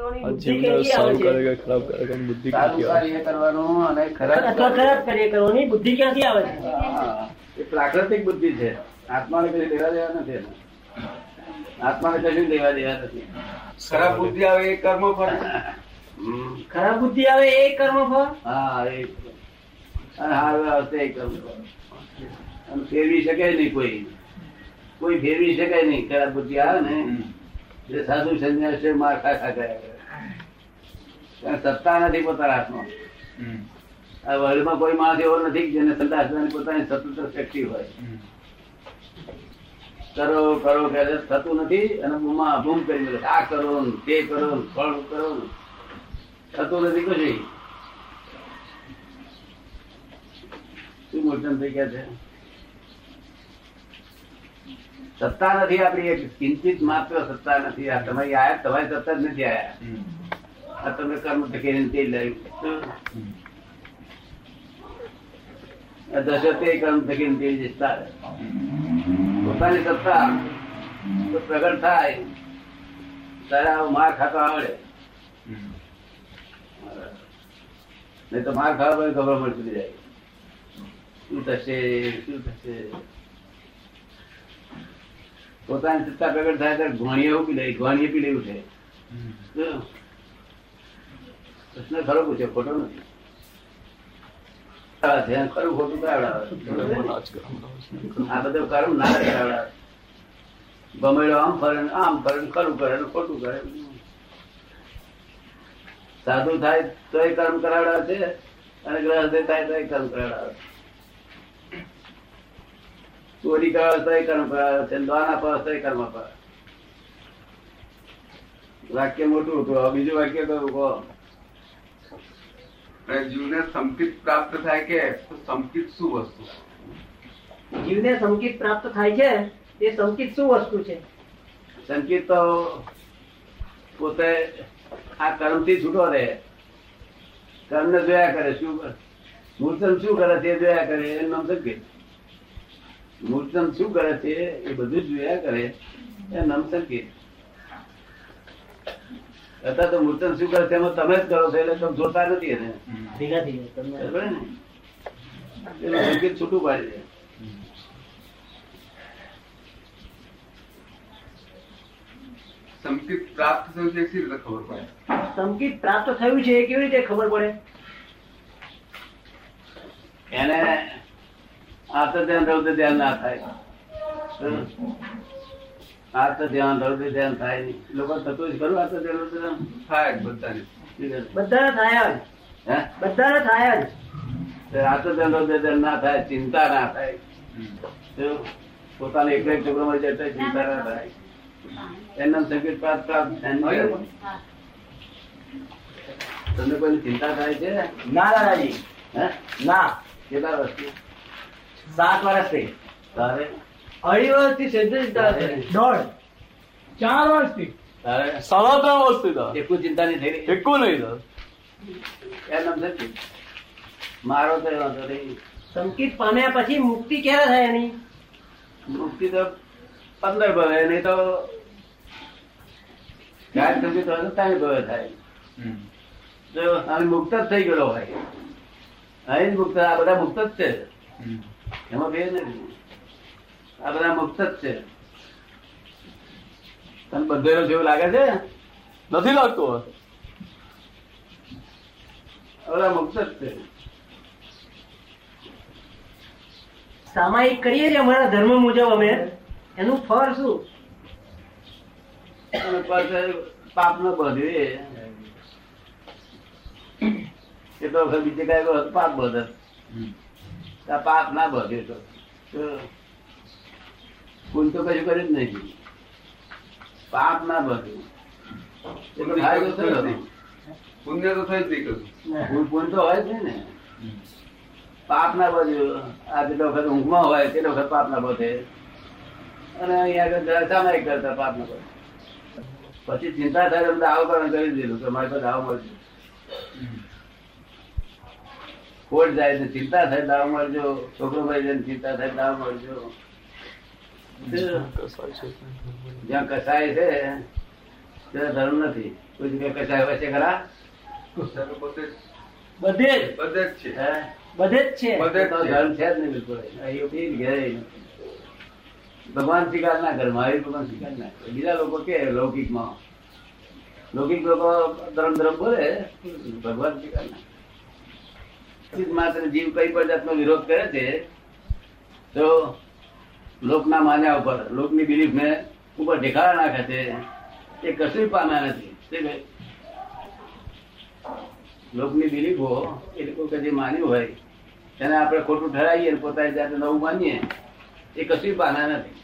જીવને સારું ખરાબ કરે બુદ્ધિ સારું આવે? કાર્ય કરવાનું અને ખરાબ અથવા ખરાબ કાર્ય કરવાની બુદ્ધિ ક્યાંથી આવે છે? એ પ્રાકૃતિક બુદ્ધિ છે. આત્માને કઈ લેવા દેવા નથી આત્માને કશું લેવા દેવા નથી. ખરાબ બુદ્ધિ આવે એ કર્મ ફળ? ખરાબ બુદ્ધિ આવે એ કર્મ ફળ? હા એ અને હારું આવશે એ કર્મ ફળ. ફેરવી શકે નહીં કોઈ. કોઈ ફેરવી શકે નહીં. ખરાબ બુદ્ધિ આવે ને એ સાધુ સંન્યાસી માર ખા ગયા. સત્તા નથી પોતાના હાથમાં. આ વર્લ્ડમાં કોઈ માણસ એવો નથી જેને સત્તા પોતાની સ્વતંત્ર શક્તિ હોય. કરો કરો કે થતું નથી અને બૂમા બૂમ કરી મળે આ કરો તે કરો ફળ કરો. થતું નથી કશું. શું મોટન થઈ ગયા છે? સત્તા નથી આપણી એક કિંચિત માત્ર સત્તા નથી. આ તમારી આયા તમારી સત્તા જ નથી આયા આ તમે કર્મ ટકી તે લઈ દશો તે કર્મ ટકી તે જતા પોતાની સત્તા તો પ્રગટ થાય. ત્યારે માર ખાતો આવડે. નહીં તો માર ખાવા ખબર પડતી જાય. શું થશે શું થશે? પોતાની સત્તા પ્રગટ થાય ત્યારે ઘોણીએ પી લે ઘોણીએ પી લેવું છે? પ્રશ્ન ખરો પૂછે, ખોટો નથી ખરું ખોટું આ બધું કરું ના કરાવડાવે ગમેડો આમ ફરે આમ ફરે ખરું કરે ખોટું કરે સાધુ થાય તોય કર્મ કરાવડાવે છે અને ગ્રહ થાય તોય કર્મ કરાવડાવે છે. ચોરી કરો તો કર્મ ફળ દાન અપાવે તોય કર્મ ફળ વાક્ય મોટું હતું. બીજું વાક્ય કયું કહો? જીવને સંકિત પ્રાપ્ત થાય કે સંકિત શું વસ્તુ? જીવને સંકિત પ્રાપ્ત થાય છે એ સંકિત શું વસ્તુ છે? સંકિત તો પોતે આ કર્મથી છૂટો રહે. કર્મ ને જોયા કરે શું કરે? મૂર્તન શું કરે તે જોયા કરે એનું નામ સંકેત. મૂર્તન શું કરે છે એ બધું જોયા કરે. એ નામ સંકેત અત્યારે તો મૂર્તન શું કરે છે એમાં તમે જ કરો છો એટલે તમે જોતા નથી એને. ભેગા થઈ જાય ને? એનું સંકેત છૂટું પાડી દે. સંકિત પ્રાપ્ત થયું છે કેવી રીતે ખબર પડે? સંકિત પ્રાપ્ત થયું છે એ કેવી રીતે ખબર પડે? એને આત ધ્યાન રૌદ્ર ધ્યાન ના થાય. આત ધ્યાન રૌદ્ર ધ્યાન થાય નહીં. લોકો થતું જ ખરું આત ધ્યાન રૌદ્ર ધ્યાન? થાય બધાને. બધાને. થાય જ. બધાને થાય જ. તો ધ્યાન રૌદ્ર ધ્યાન ના થાય ચિંતા ના થાય. પોતાને એક એક છોકરો મળી જાય ચિંતા ના થાય. એમના સંકેત પ્રાપ્ત પ્રાપ્ત. તમને કોઈ ચિંતા થાય છે? ના દાદાજી. હે? ના. કેટલા વર્ષથી? સાત વર્ષથી તારે? અઢી વર્ષથી સિદ્ધ દોઢ. ચાર વર્ષથી. થી સાડા ત્રણ વર્ષથી તો એકું ચિંતા નહીં થઈ રહી એકું નહીં થા. એમ નથી. મારો તો વાંધો નહીં. સંકિત પામ્યા પછી મુક્તિ ક્યારે થાય એની? મુક્તિ તો પંદર ભવે નહીં તો ગાય સમજી તો ત્રણ ભવે થાય. જો આમ મુક્ત જ થઈ ગયેલો હોય. અહીં મુક્ત આ બધા મુક્ત જ છે. એમાં બે નથી આ બધા મુક્ત જ છે. તને બધેલો જેવું લાગે છે? નથી લાગતું બધા મુક્ત જ છે. સામાયિક કરીએ છીએ અમારા ધર્મ મુજબ અમે. એનું ફળ શું? પાપ ન બધે. એ તો બીજે કઈ પાપ બધે. આ પાપ ના ભોગ્યો તો. કુલ તો કશું કર્યું જ નહીં. પાપ ના ભોગ્યું. પુણ્ય તો થઈ જ નહીં પુણ્ય પુણ્ય તો હોય જ ને. પાપ ના બધ્યું આ જેટલો વખત ઊંઘમાં હોય તેટલો વખત પાપ ના બધે અને અહીંયા સામાયિક કરતા પાપ ના બધે પછી ચિંતા થાય તો બધા આવકરણ કરી દીધું કે મારી પાસે આવું મળશે. ખોટ જાય તો ચિંતા થાય દાવ મળજો છોકરો ભાઈ જાય ચિંતા થાય દાવ મળજો જ્યાં કસાય છે ત્યાં ધર્મ નથી. કોઈ જગ્યાએ કચાય હોય છે ખરા? બધે જ- બધે જ છે. હે? બધે જ છે. બધે તો ધર્મ છે જ નહીં બિલકુલ. અહીં ઘેરે ભગવાન સ્વીકાર ના કરે મહાવીર ભગવાન સ્વીકાર ના કરે. બીજા લોકો કે લૌકિકમાં. લૌકિક લોકો ધર્મ ધર્મ બોલે ભગવાન સ્વીકાર ના કરે. માત્ર જીવ કઈ પણ જાતનો વિરોધ કરે છે, તો લોકના માન્યા ઉપર, લોકની બિલીફ ને ઉપર ઢેકારા નાખે છે, એ કશું પામ્યા નથી? લોકની બિલીફો એ લોકો કે જે માન્યું હોય, તેને આપણે ખોટું ઠરાવીએ પોતાની જાતે નવું માનીએ, એ કશું પાના નથી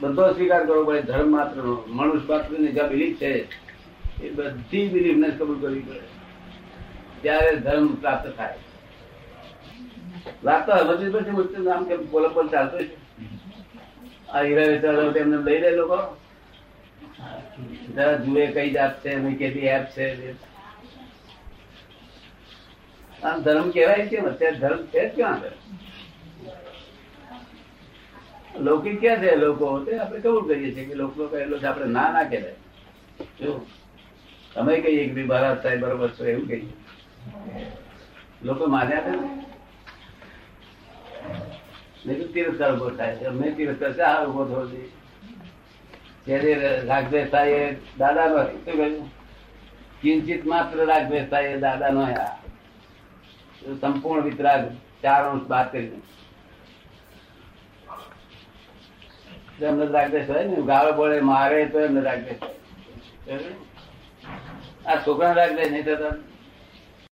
બધો સ્વીકાર કરવો પડે, ધર્મ માત્ર મનુષ્ય માત્રની જે બિલીફ છે, એ બધી બિલીફ ને કબૂલ કરવી પડે ત્યારે ધર્મ પ્રાપ્ત થાય. લાગતો તો પછી પડશે નામ કેમ બોલો બોલ ચાલતો આ હીરા વેચાણો તેમને લઈ લે લોકો. જુએ કઈ જાત છે કેટલી એપ છે? આમ ધર્મ કેવાય કેમ? અત્યારે ધર્મ છે જ ક્યાં આગળ? લૌકિક ક્યાં છે લોકો? તે આપણે કબૂલ કરીએ છીએ કે લોકો કહેલો છે, આપણે ના ના કહેવાય. જો તમે કહીએ કે ભાઈ, મહારાજ સાહેબ, બરોબર છો, એવું કહીએ. લોકો ને નહીં તિરસ્કાર ઊભો થાય છે. અમને તિરસ્કાર શા ઊભો થયો છે જ્યારે રાગદ્વેષ થાય એ દાદા નો શું કહ્યું? કિંચિત માત્ર રાગદ્વેષ થાય એ દાદા નો સંપૂર્ણ વિતરાગ ચાર અંશ બાદ કરી એમને રાગદેશ હોય ને, ગાળો બોલે મારે તો એમને રાગદેશ આ છોકરા રાગદેશ નહીં થતા?